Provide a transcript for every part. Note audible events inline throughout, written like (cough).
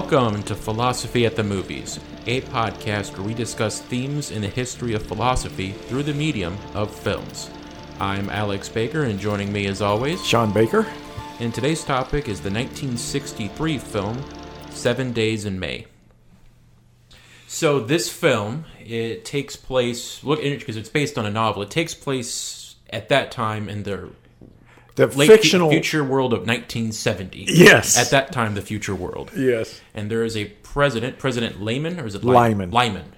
Welcome to Philosophy at the Movies, a podcast where we discuss themes in the history of philosophy through the medium of films. I'm Alex Baker, and joining me as always, Sean Baker. and today's topic is the 1963 film Seven Days in May. So this film it takes place look because it's based on a novel. It takes place at that time in the The late fictional. future world of 1970. Yes. At that time, the future world. Yes. And there is a president, President Lyman, or is it Lyman. Lyman.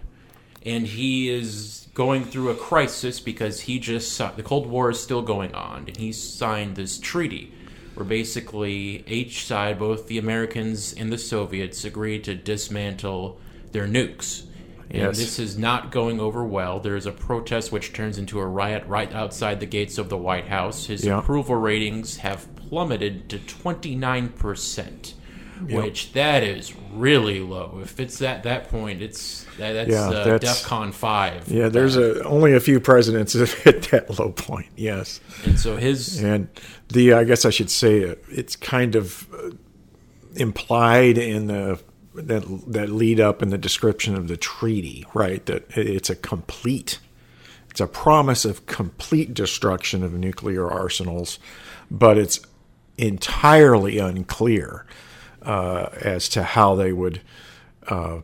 And he is going through a crisis because he just the Cold War is still going on, and he signed this treaty where basically each side, both the Americans and the Soviets, agreed to dismantle their nukes. And Yes. this is not going over well. There is a protest which turns into a riot right outside the gates of the White House. His Yeah. approval ratings have plummeted to 29%, which that is really low. If it's at that point, it's that, that's, Yeah, uh, that's- DEFCON 5. Yeah, there's a only a few presidents (laughs) that have hit that low point. Yes, And so his and the I guess I should say uh, it's kind of uh, implied in the that that lead up in the description of the treaty, right? That it's a complete, it's a promise of complete destruction of nuclear arsenals, but it's entirely unclear uh, as to how they would uh,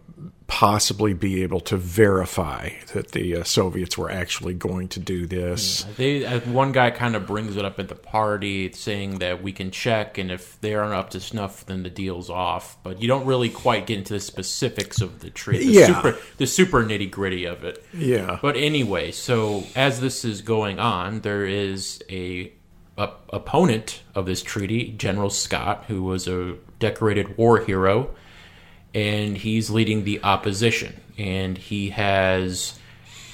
possibly be able to verify that the uh, Soviets were actually going to do this. They uh, one guy kind of brings it up at the party, saying that we can check, and if they aren't up to snuff, then the deal's off. But you don't really quite get into the specifics of the treaty, the Yeah. super, the super nitty gritty of it. Yeah. But anyway, so as this is going on, there is a, a opponent of this treaty, General Scott, who was a decorated war hero, and he's leading the opposition, and he has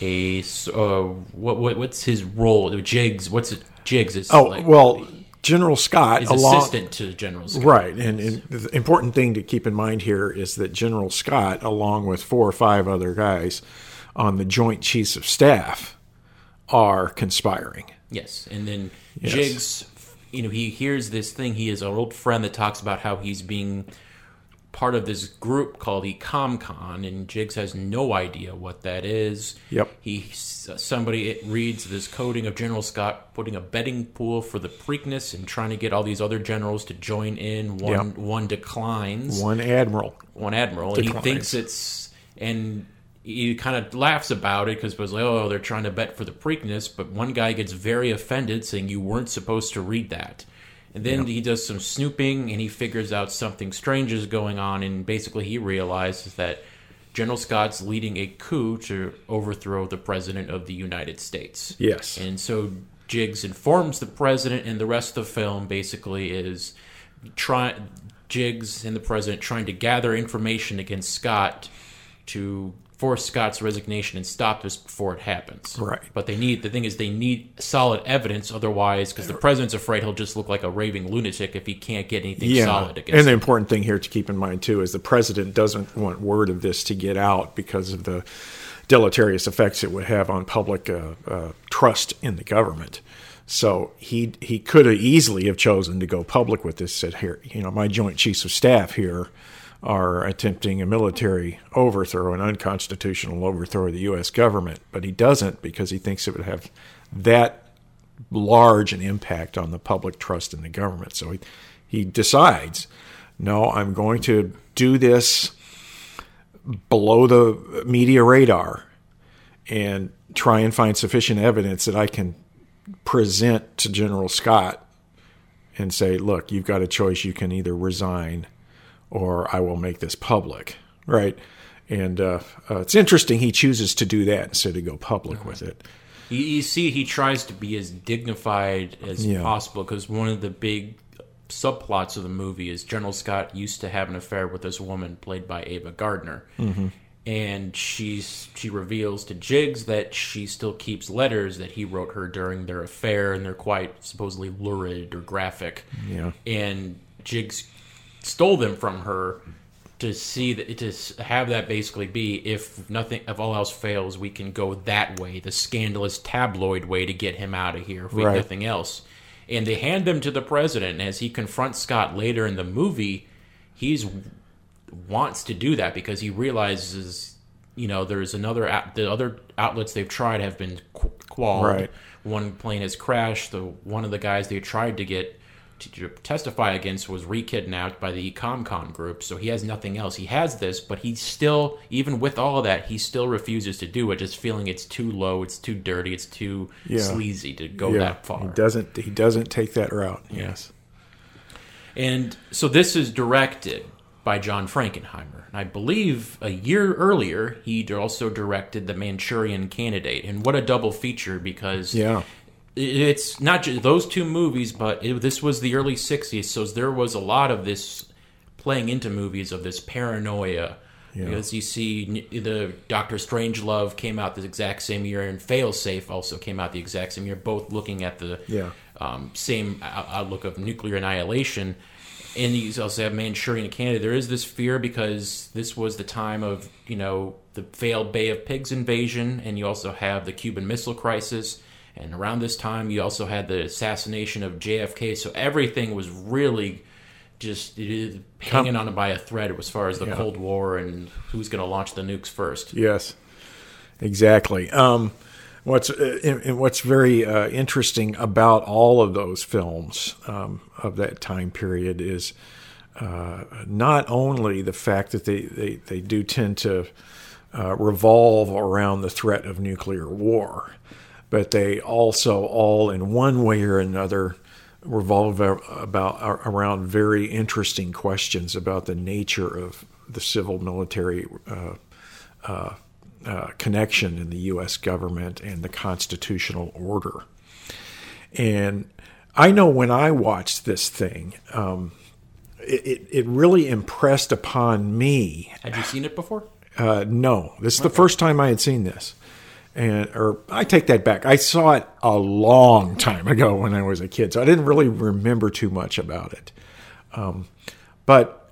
a uh, what, what what's his role? Jiggs, what's it? Jiggs is Oh like well, General Scott, is along assistant to General Scott. right, and, and the important thing to keep in mind here is that General Scott, along with four or five other guys on the Joint Chiefs of Staff, are conspiring. Yes, and then Yes. Jiggs, you know, he hears this thing. He is an old friend that talks about how he's being part of this group called Ecomcon, and Jiggs has no idea what that is. Yep. He somebody reads this coding of General Scott putting a betting pool for the Preakness and trying to get all these other generals to join in. One Yep. one declines One admiral. one admiral, and he thinks it's and he kind of laughs about it because it was like, oh, they're trying to bet for the Preakness, but one guy gets very offended, saying you weren't supposed to read that. And then he does some snooping, and he figures out something strange is going on, and basically he realizes that General Scott's leading a coup to overthrow the president of the United States. Yes. And so Jiggs informs the president, and the rest of the film basically is try Jiggs and the president trying to gather information against Scott to force Scott's resignation and stop this before it happens. Right. But they need the thing is they need solid evidence, otherwise, because the president's afraid he'll just look like a raving lunatic if he can't get anything Yeah, solid against. and the him. important thing here to keep in mind too is the president doesn't want word of this to get out because of the deleterious effects it would have on public uh, uh, trust in the government. So he he could have easily have chosen to go public with this. Said here, you know, my Joint Chiefs of Staff here are attempting a military overthrow, an unconstitutional overthrow of the U.S. government, but he doesn't because he thinks it would have that large an impact on the public trust in the government. So he, he decides, no, I'm going to do this below the media radar and try and find sufficient evidence that I can present to General Scott and say, look, you've got a choice. You can either resign or I will make this public. Right. And uh, uh, it's interesting he chooses to do that instead of go public with it. You, you see, he tries to be as dignified as Yeah. possible because one of the big subplots of the movie is General Scott used to have an affair with this woman played by Ava Gardner, Mm-hmm. and she's she reveals to Jiggs that she still keeps letters that he wrote her during their affair, and they're quite supposedly lurid or graphic. Yeah. and Jiggs stole them from her to see that to have that basically be if nothing if all else fails we can go that way the scandalous tabloid way to get him out of here if we Right. nothing else and they hand them to the president and as he confronts Scott later in the movie he's wants to do that because he realizes, you know, there's another out- the other outlets they've tried have been qu- qualled. Right. One plane has crashed. The one of the guys they tried to get to, testify against was re-kidnapped by the ComCon group. So he has nothing else. He has this, but he still, even with all of that, he still refuses to do it, just feeling it's too low, it's too dirty, it's too Yeah. sleazy to go yeah, that far. he doesn't. He doesn't take that route. Yes. And so this is directed by John Frankenheimer. And I believe a year earlier, he also directed The Manchurian Candidate. And what a double feature because Yeah. It's not just those two movies, but it, this was the early 60s. So there was a lot of this playing into movies of this paranoia. Because you see, the Doctor Strangelove came out the exact same year, and Failsafe also came out the exact same year, both looking at the Yeah. um, same outlook of nuclear annihilation. And you also have Manchurian Candidate. There is this fear because this was the time of you know the failed Bay of Pigs invasion, and you also have the Cuban Missile Crisis. And around this time, you also had the assassination of JFK. So everything was really just hanging on by a thread as far as the Yeah. Cold War and who's going to launch the nukes first. Yes, exactly. Um, what's uh, what's very uh, interesting about all of those films um, of that time period is uh, not only the fact that they, they, they do tend to uh, revolve around the threat of nuclear war, but they also all, in one way or another, revolve about around very interesting questions about the nature of the civil military uh, uh, uh, connection in the U.S. government and the constitutional order. And I know when I watched this thing, um, it, it, really impressed upon me. Had you seen it before? Uh, no, this is the first time I had seen this. And, or I take that back. I saw it a long time ago when I was a kid, so I didn't really remember too much about it. Um, but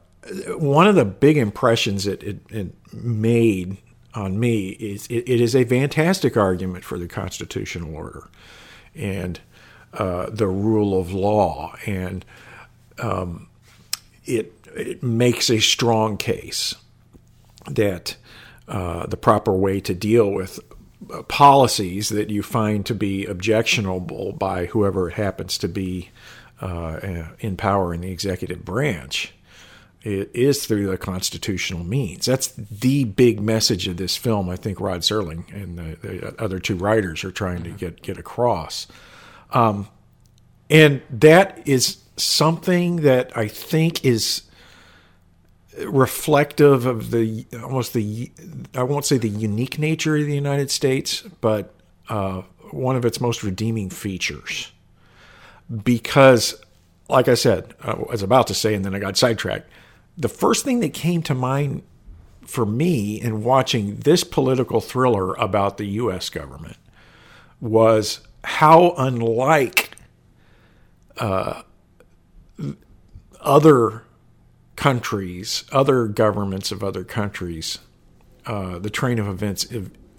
one of the big impressions it, it, it made on me is it, it is a fantastic argument for the constitutional order and uh, the rule of law, and um, it it makes a strong case that uh, the proper way to deal with uh, policies that you find to be objectionable by whoever happens to be uh, in power in the executive branch it is through the constitutional means. That's the big message of this film. I think Rod Serling and the, the other two writers are trying to get get across, um, and that is something that I think is reflective of the almost the I won't say the unique nature of the United States, but uh, one of its most redeeming features. Because, like I said, I was about to say, and then I got sidetracked. The first thing that came to mind for me in watching this political thriller about the U.S. government was how unlike uh, other countries, other governments of other countries, uh, the train of events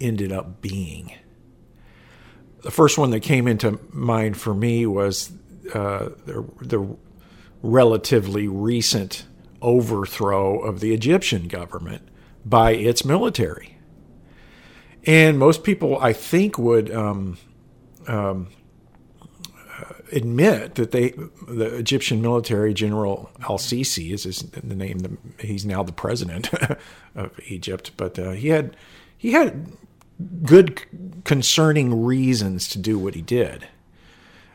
ended up being. The first one that came into mind for me was uh, the, the relatively recent overthrow of the Egyptian government by its military. And most people, I think, would um, um, admit that they, the Egyptian military general Al Sisi is his, the name. He's now the president (laughs) of Egypt, but uh, he had he had good concerning reasons to do what he did.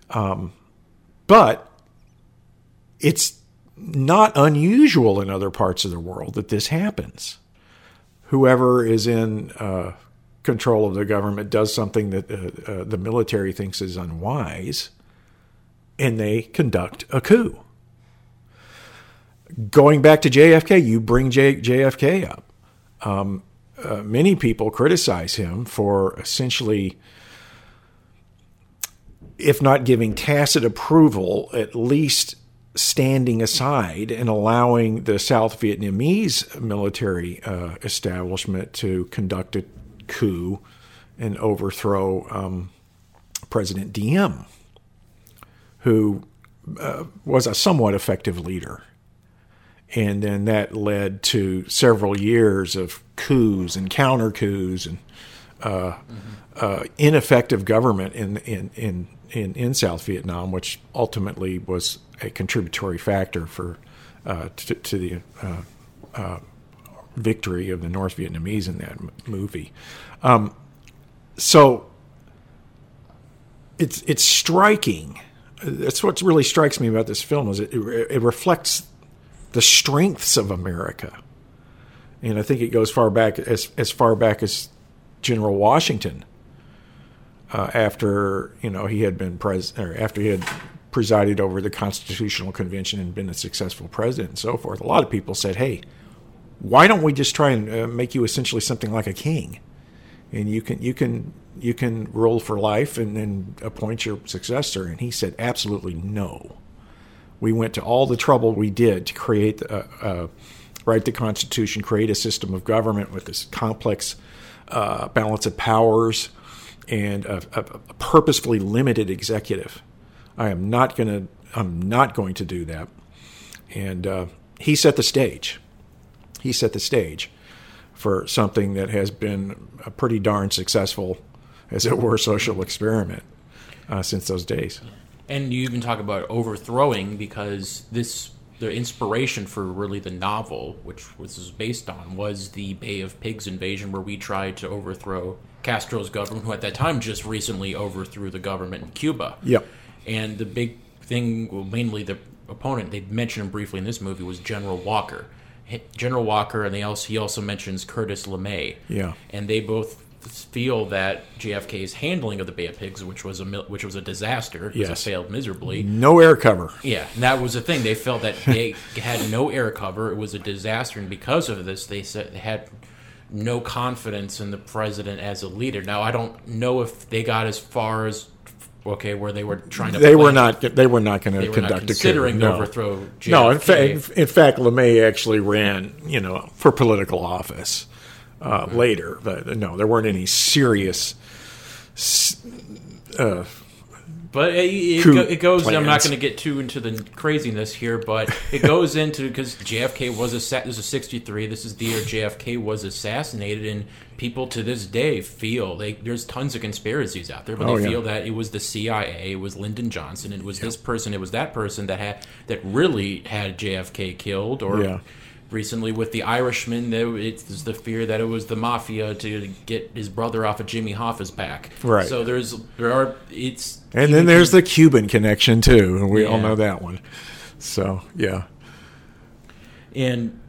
Um, but it's not unusual in other parts of the world that this happens. Whoever is in uh, control of the government does something that uh, uh, the military thinks is unwise, and they conduct a coup. Going back to JFK, you bring J- JFK up. Um, uh, many people criticize him for essentially, if not giving tacit approval, at least standing aside and allowing the South Vietnamese military uh, establishment to conduct a coup and overthrow um, President Diem, who uh, was a somewhat effective leader. and then that led to several years of coups and counter coups and uh, uh, ineffective government in, in in in in South Vietnam, which ultimately was a contributory factor for uh, to, to, the uh, uh, victory of the North Vietnamese in that m- movie. Um, so it's it's striking. That's what really strikes me about this film is it, it reflects the strengths of America, and I think it goes far back as as far back as General Washington. Uh, after you know he had been president, after he had presided over the Constitutional Convention and been a successful president and so forth, a lot of people said, "Hey, why don't we just try and uh, make you essentially something like a king, and you can you can you can rule for life and then appoint your successor?" And he said, "Absolutely no. We went to all the trouble we did to create, uh, uh, write the Constitution, create a system of government with this complex uh, balance of powers." And a, a, a purposefully limited executive. I am not going to. I'm not going to do that. And uh, he set the stage. He set the stage for something that has been a pretty darn successful, as it were, (laughs) social experiment uh, since those days. And you even talk about overthrowing because this the inspiration for really the novel, which this is based on, was the Bay of Pigs invasion, where we tried to overthrow Castro's government, who at that time just recently overthrew the government in Cuba. Yep. And the big thing, well, mainly the opponent they mentioned him briefly in this movie was General Walker. General Walker, and they also he also mentions Curtis LeMay. Yeah. And they both feel that JFK's handling of the Bay of Pigs, which was a which was a disaster, Yes. it failed miserably. No air cover. Yeah, and that was the thing. They felt that they (laughs) had no air cover. It was a disaster, and because of this, they said they had no confidence in the president as a leader. Now, I don't know if they got as far as okay, where they were trying to. They were not. They were not going They to were not conduct a coup. to No. overthrow. JFK. No, in fact, in fact, LeMay actually ran, you know, for political office uh, Mm-hmm. later. But no, there weren't any serious. Uh, But it, it, go, it goes. I'm not going to get too into the craziness here, but it goes into because JFK was a set, this is 63. This is the year JFK was assassinated, and people to this day feel they there's tons of conspiracies out there, but Oh, they yeah. feel that it was the CIA, it was Lyndon Johnson, it was this person, it was that person that had that really had JFK killed, or Yeah. Recently with the Irishman, there it's the fear that it was the mafia to get his brother off of Jimmy Hoffa's back. Right. So there's there are it's and then there's the Cuban connection too, and we all know that one. So yeah, And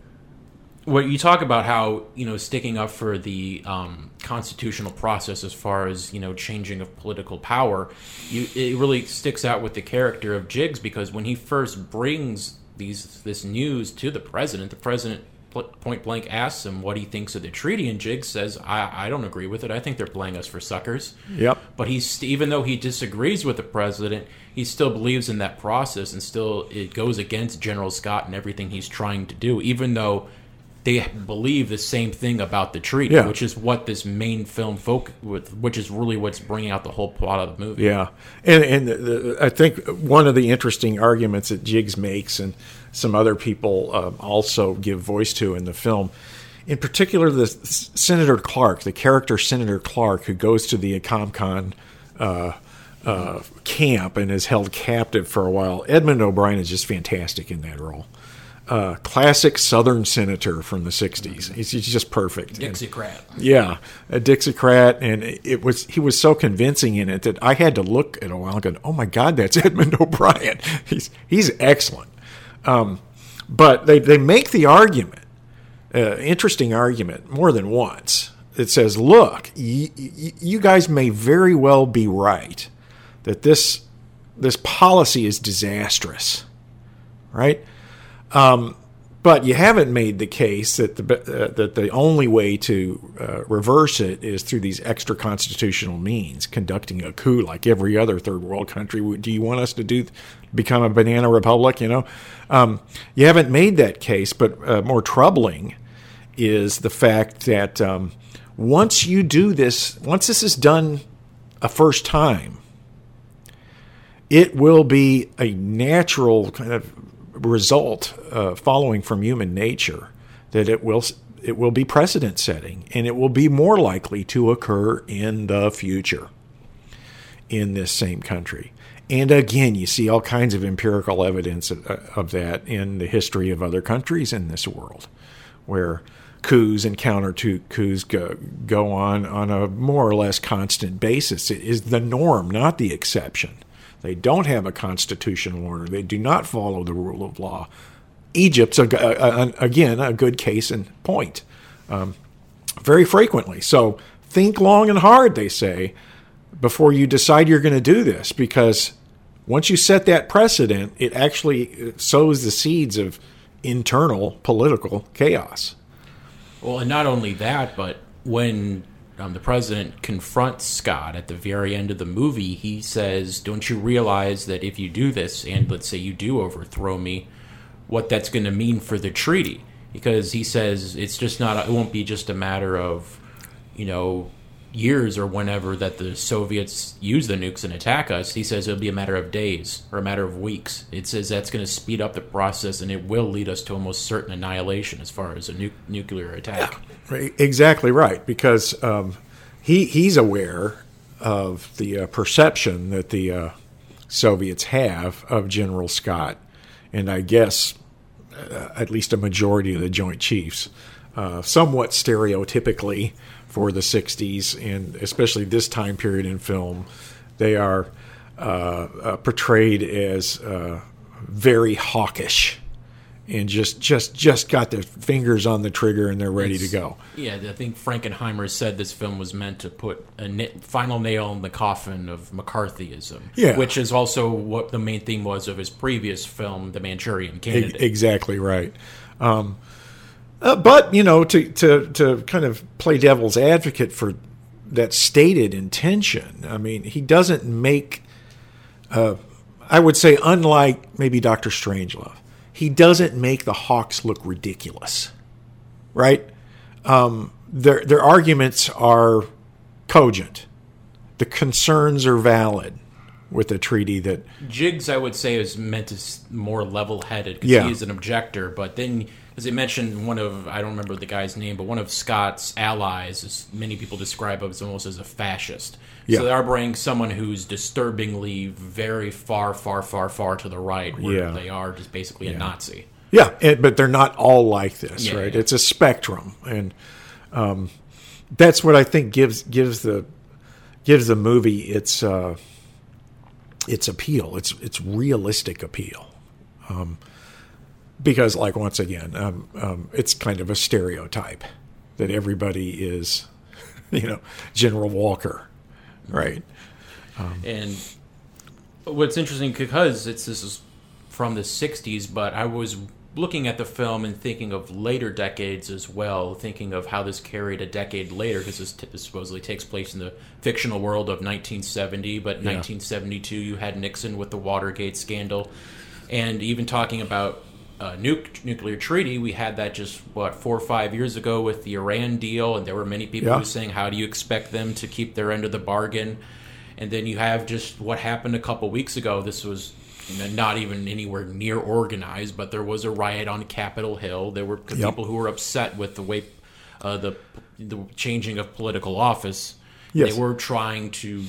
what you talk about how you know sticking up for the um, constitutional process as far as you know changing of political power, you it really sticks out with the character of Jiggs because when he first brings these this news to the president, the president point blank asks him what he thinks of the treaty, and Jiggs says, "I, I don't agree with it. I think they're playing us for suckers." yep, But he's even though he disagrees with the president, he still believes in that process, and still it goes against General Scott and everything he's trying to do. Even though they believe the same thing about the treaty, Yeah. which is what this main film folk with, which is really what's bringing out the whole plot of the movie. yeah, and and the, the, I think one of the interesting arguments that Jiggs makes, and some other people um, also give voice to in the film. In particular, the Senator Clark, the character Senator Clark, who goes to the Comcon uh, uh, camp and is held captive for a while. Edmond O'Brien is just fantastic in that role. Uh, classic Southern senator from the '60s. He's, he's just perfect. And- Dixiecrat. yeah, a Dixiecrat, and it was he was so convincing in it that I had to look at a while and go, "Oh my God, that's (laughs) Edmond O'Brien. He's he's excellent." Um, but they they make the argument, uh, interesting argument, more than once. It says, "Look, y- y- you guys may very well be right that this this policy is disastrous, right?" But you haven't made the case that the uh, that the only way to uh, reverse it is through these extra constitutional means, conducting a coup like every other third world country. Do you want us to do become a banana republic? You know, um, you haven't made that case. But uh, more troubling is the fact that um, once you do this, once this is done a first time, it will be a natural kind of result uh, following from human nature that it will it will be precedent setting and it will be more likely to occur in the future in this same country. And again, you see all kinds of empirical evidence of, of that in the history of other countries in this world, where coups and counter coups go, go on on a more or less constant basis. It is the norm, not the exception. They don't have a constitutional order. They do not follow the rule of law. Egypt's, a, a, a, again, a good case in point. Um, very frequently. So think long and hard, they say, before you decide you're going to do this, because once you set that precedent, it actually sows the seeds of internal political chaos. Well, and not only that, but when um, the president confronts Scott at the very end of the movie, he says, Don't you realize that if you do this, and let's say you do overthrow me, what that's going to mean for the treaty? Because he says it's just not, it won't be just a matter of, you know, years or whenever that the Soviets use the nukes and attack us, he says it'll be a matter of days or a matter of weeks. It says that's going to speed up the process and it will lead us to almost certain annihilation as far as a nu- nuclear attack. Yeah, exactly right, because um, he he's aware of the uh, perception that the uh, Soviets have of General Scott, and I guess uh, at least a majority of the Joint Chiefs, uh, somewhat stereotypically for the 60s and especially this time period in film, they are uh, uh, portrayed as uh, very hawkish and just just just got their fingers on the trigger and they're ready it's, to go. Yeah, I think Frankenheimer said this film was meant to put a final nail in the coffin of McCarthyism. Yeah, which is also what the main theme was of his previous film, The Manchurian Candidate. E- exactly right. Um, uh, but you know, to to to kind of play devil's advocate for that stated intention. I mean, he doesn't make. Uh, I would say, unlike maybe Doctor Strangelove, he doesn't make the Hawks look ridiculous, right? Um, their their arguments are cogent. The concerns are valid with the treaty that Jiggs, I would say, is meant to more level headed because yeah. he is an objector, but then because they mentioned one of I don't remember the guy's name, but one of Scott's allies, as many people describe him as almost as a fascist. Yeah. So they are bringing someone who's disturbingly very far, far, far, far to the right, where yeah. they are just basically yeah. a Nazi. Yeah, and, but they're not all like this, right? It's a spectrum, and um, that's what I think gives gives the gives the movie its uh, its appeal, its its realistic appeal. Um, because like once again um, um, it's kind of a stereotype that everybody is (laughs) you know general walker right um, and what's interesting because it's this is from the 60s but i was looking at the film and thinking of later decades as well thinking of how this carried a decade later because this, t- this supposedly takes place in the fictional world of 1970 but yeah. 1972 you had nixon with the watergate scandal and even talking about uh, nuke, nuclear treaty. We had that just what four or five years ago with the Iran deal, and there were many people yeah. who were saying, "How do you expect them to keep their end of the bargain?" And then you have just what happened a couple weeks ago. This was you know, not even anywhere near organized, but there was a riot on Capitol Hill. There were yep. people who were upset with the way uh, the the changing of political office. Yes. They were trying to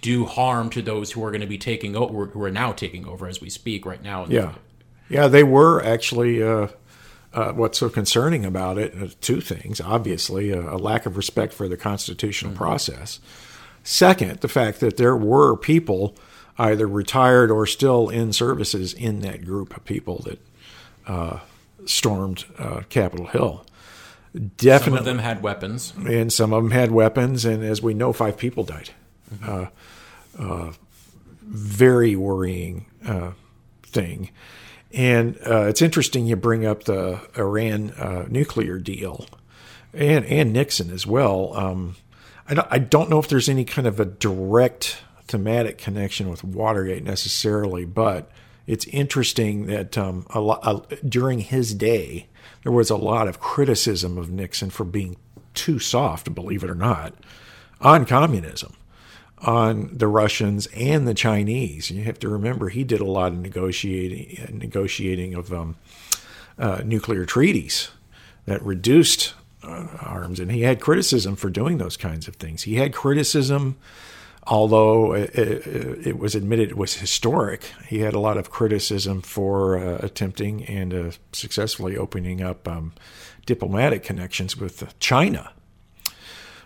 do harm to those who are going to be taking over, who are now taking over as we speak right now. Yeah. Yeah, they were actually. Uh, uh, what's so concerning about it? Uh, two things. Obviously, a, a, lack of respect for the constitutional mm-hmm. process. Second, the fact that there were people either retired or still in services in that group of people that uh, stormed uh, Capitol Hill. Definitely, some of them had weapons, and some of them had weapons. And as we know, five people died. Mm-hmm. Uh, very worrying thing. And uh, it's interesting you bring up the Iran uh, nuclear deal and, and Nixon as well. Um, I, don't, I don't know if there's any kind of a direct thematic connection with Watergate necessarily, but it's interesting that um, a during his day, there was a lot of criticism of Nixon for being too soft, believe it or not, on communism. On the Russians and the Chinese. You have to remember he did a lot of negotiating negotiating of um, uh, nuclear treaties that reduced uh, arms, and he had criticism for doing those kinds of things. He had criticism, although it, it, it was admitted it was historic. He had a lot of criticism for uh, attempting and uh, successfully opening up um, diplomatic connections with China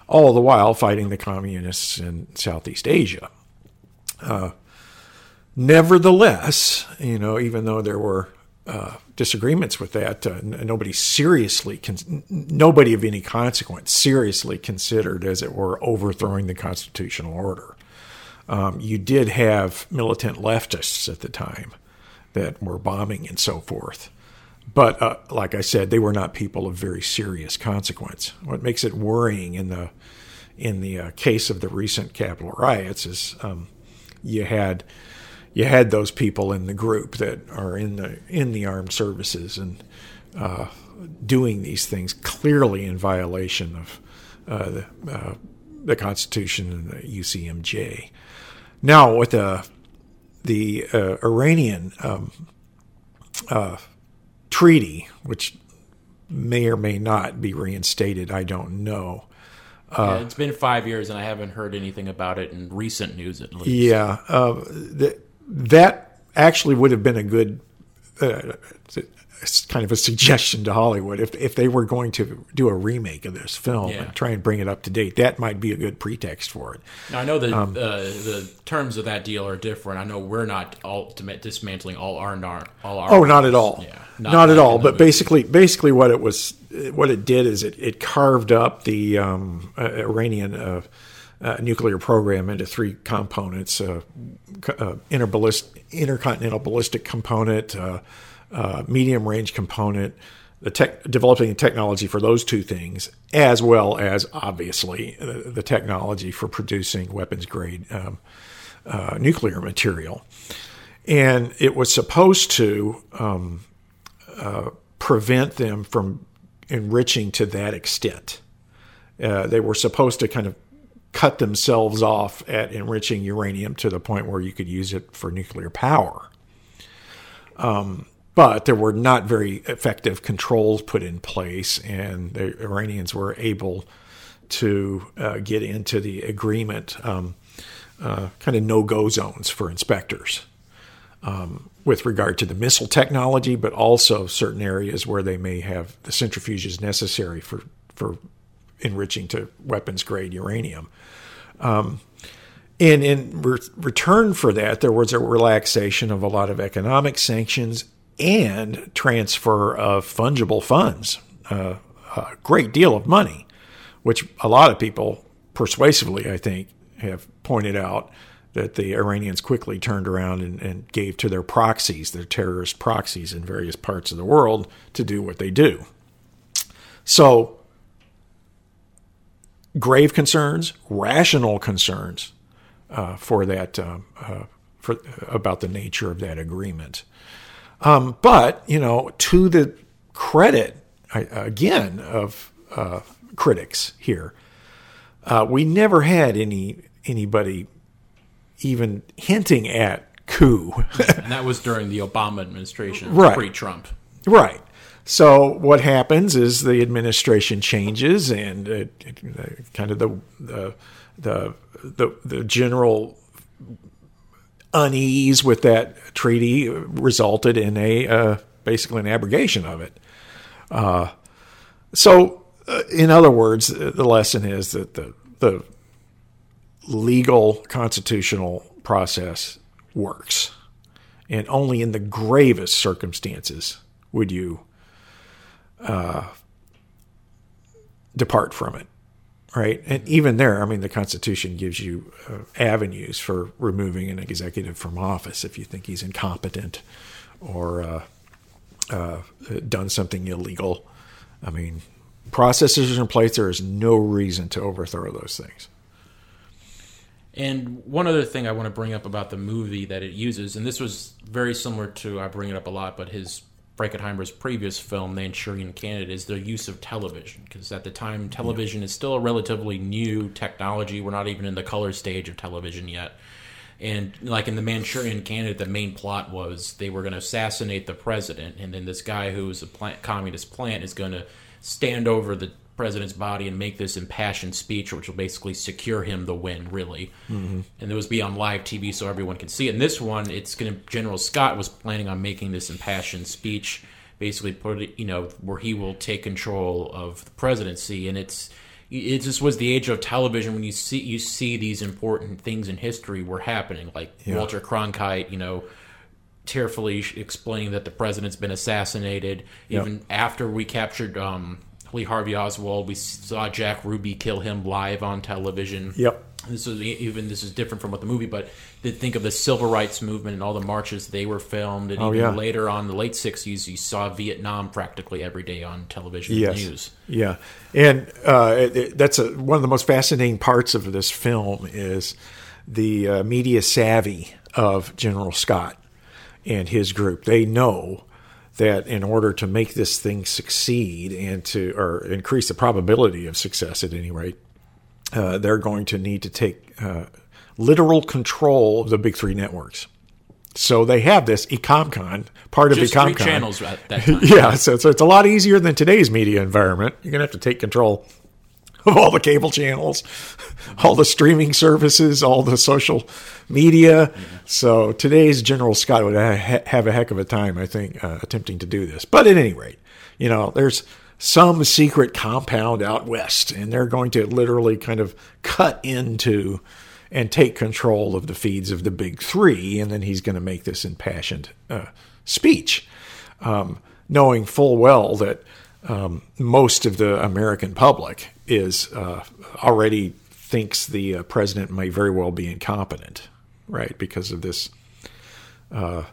all the while fighting the communists in Southeast Asia. Uh, nevertheless, you know, even though there were uh, disagreements with that, uh, nobody seriously, con- nobody of any consequence, seriously considered, as it were, overthrowing the constitutional order. Um, you did have militant leftists at the time that were bombing and so forth. But uh, like I said, they were not people of very serious consequence. What makes it worrying in the in the uh, case of the recent Capitol riots is um, you had you had those people in the group that are in the in the armed services and uh, doing these things clearly in violation of uh, the uh, the Constitution and the UCMJ. Now with the the uh, Iranian um, treaty, which may or may not be reinstated. I don't know. Uh, yeah, it's been five years, and I haven't heard anything about it in recent news, at least. Yeah, uh, that that actually would have been a good uh, kind of a suggestion to Hollywood if if they were going to do a remake of this film yeah. and try and bring it up to date. That might be a good pretext for it. Now, I know that um, uh, the terms of that deal are different. I know we're not ultimate dismantling all our all our. Oh, not at all. Yeah, not, not at all. But movie. basically, basically, what it was, what it did is it it carved up the um, uh, Iranian. Uh, uh, nuclear program into three components: uh, uh, intercontinental ballistic component, uh, medium range component, the tech, developing the technology for those two things, as well as obviously the, the technology for producing weapons grade um, uh, nuclear material. And it was supposed to um, uh, prevent them from enriching to that extent. Uh, they were supposed to kind of cut themselves off at enriching uranium to the point where you could use it for nuclear power. Um, but there were not very effective controls put in place, and the Iranians were able to uh, get into the agreement um, uh, kind of no go zones for inspectors um, with regard to the missile technology, but also certain areas where they may have the centrifuges necessary for, for enriching to weapons grade uranium. Um, and in re- return for that, there was a relaxation of a lot of economic sanctions and transfer of fungible funds, uh, a great deal of money, which a lot of people persuasively, I think, have pointed out that the Iranians quickly turned around and, and, gave to their proxies, their terrorist proxies in various parts of the world to do what they do. So, grave concerns, rational concerns uh, for that, uh, uh for, about the nature of that agreement. Um, but, you know, to the credit, again, of uh, critics here, uh, we never had any anybody even hinting at coup. (laughs) and that was during the Obama administration, right. pre-Trump. Right. So what happens is the administration changes, and it, it, kind of the, the the the the general unease with that treaty resulted in a uh, basically an abrogation of it. Uh, so, uh, in other words, the lesson is that the the legal constitutional process works, and only in the gravest circumstances would you uh, depart from it right? And even there, I mean, the Constitution gives you uh, avenues for removing an executive from office if you think he's incompetent or uh, uh, done something illegal. I mean, processes are in place. There is no reason to overthrow those things. And one other thing I want to bring up about the movie that it uses, and this was very similar to I bring it up a lot, but his Frankenheimer's previous film, The Manchurian Candidate, is the use of television. Because at the time, television is still a relatively new technology. We're not even in the color stage of television yet. And like in the Manchurian Candidate, the main plot was they were going to assassinate the president, and then this guy who was a plant, communist plant is going to stand over the president's body and make this impassioned speech, which will basically secure him the win, really. Mm-hmm. And it was be on live TV so everyone can see. In this one, it's going to General Scott was planning on making this impassioned speech, basically put it, you know, where he will take control of the presidency, and it's it just was the age of television when you see you see these important things in history were happening, like yeah. Walter Cronkite, you know, tearfully explaining that the president's been assassinated. Even yep. after we captured um, Lee Harvey Oswald, we saw Jack Ruby kill him live on television. Yep. This is even this is different from what the movie, but think of the civil rights movement and all the marches they were filmed, and oh, even yeah. later on, the late '60s, you saw Vietnam practically every day on television yes. news. Yeah, and uh, it, that's a, one of the most fascinating parts of this film is the uh, media savvy of General Scott and his group. They know that in order to make this thing succeed and to or increase the probability of success at any rate, uh, they're going to need to take uh, literal control of the big three networks. So they have this Ecomcon, part Just of Ecomcon. Three channels at that (laughs) time. yeah, so, so it's a lot easier than today's media environment. You're going to have to take control of all the cable channels, all the streaming services, all the social media. Yeah. So today's General Scott would ha- have a heck of a time, I think, uh, attempting to do this. But at any rate, you know, there's some secret compound out west, and they're going to literally kind of cut into and take control of the feeds of the big three, and then he's going to make this impassioned uh, speech, um, knowing full well that um, most of the American public is uh, already thinks the uh, president may very well be incompetent, right, because of this uh,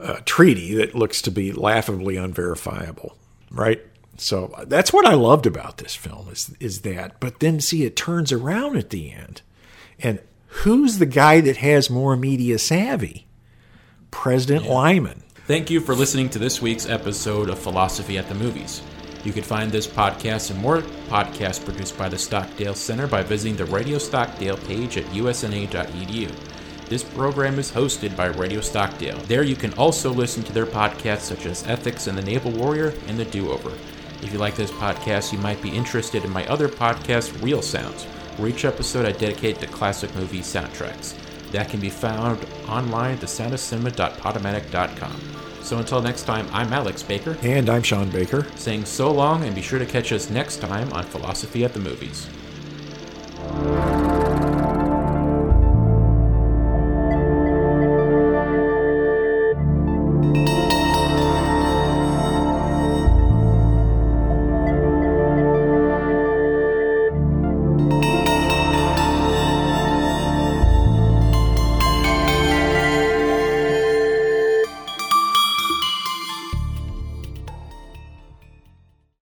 uh, treaty that looks to be laughably unverifiable, right? So that's what I loved about this film is is that. But then see, it turns around at the end, and who's the guy that has more media savvy? President yeah. Lyman. Thank you for listening to this week's episode of Philosophy at the Movies. You can find this podcast and more podcasts produced by the Stockdale Center by visiting the Radio Stockdale page at usna.edu. This program is hosted by Radio Stockdale. There you can also listen to their podcasts such as Ethics and the Naval Warrior and The Do Over. If you like this podcast, you might be interested in my other podcast, Real Sounds, where each episode I dedicate to classic movie soundtracks. That can be found online at thesoundofcinema.podomatic.com. So until next time, I'm Alex Baker. And I'm Sean Baker. Saying so long, and be sure to catch us next time on Philosophy at the Movies.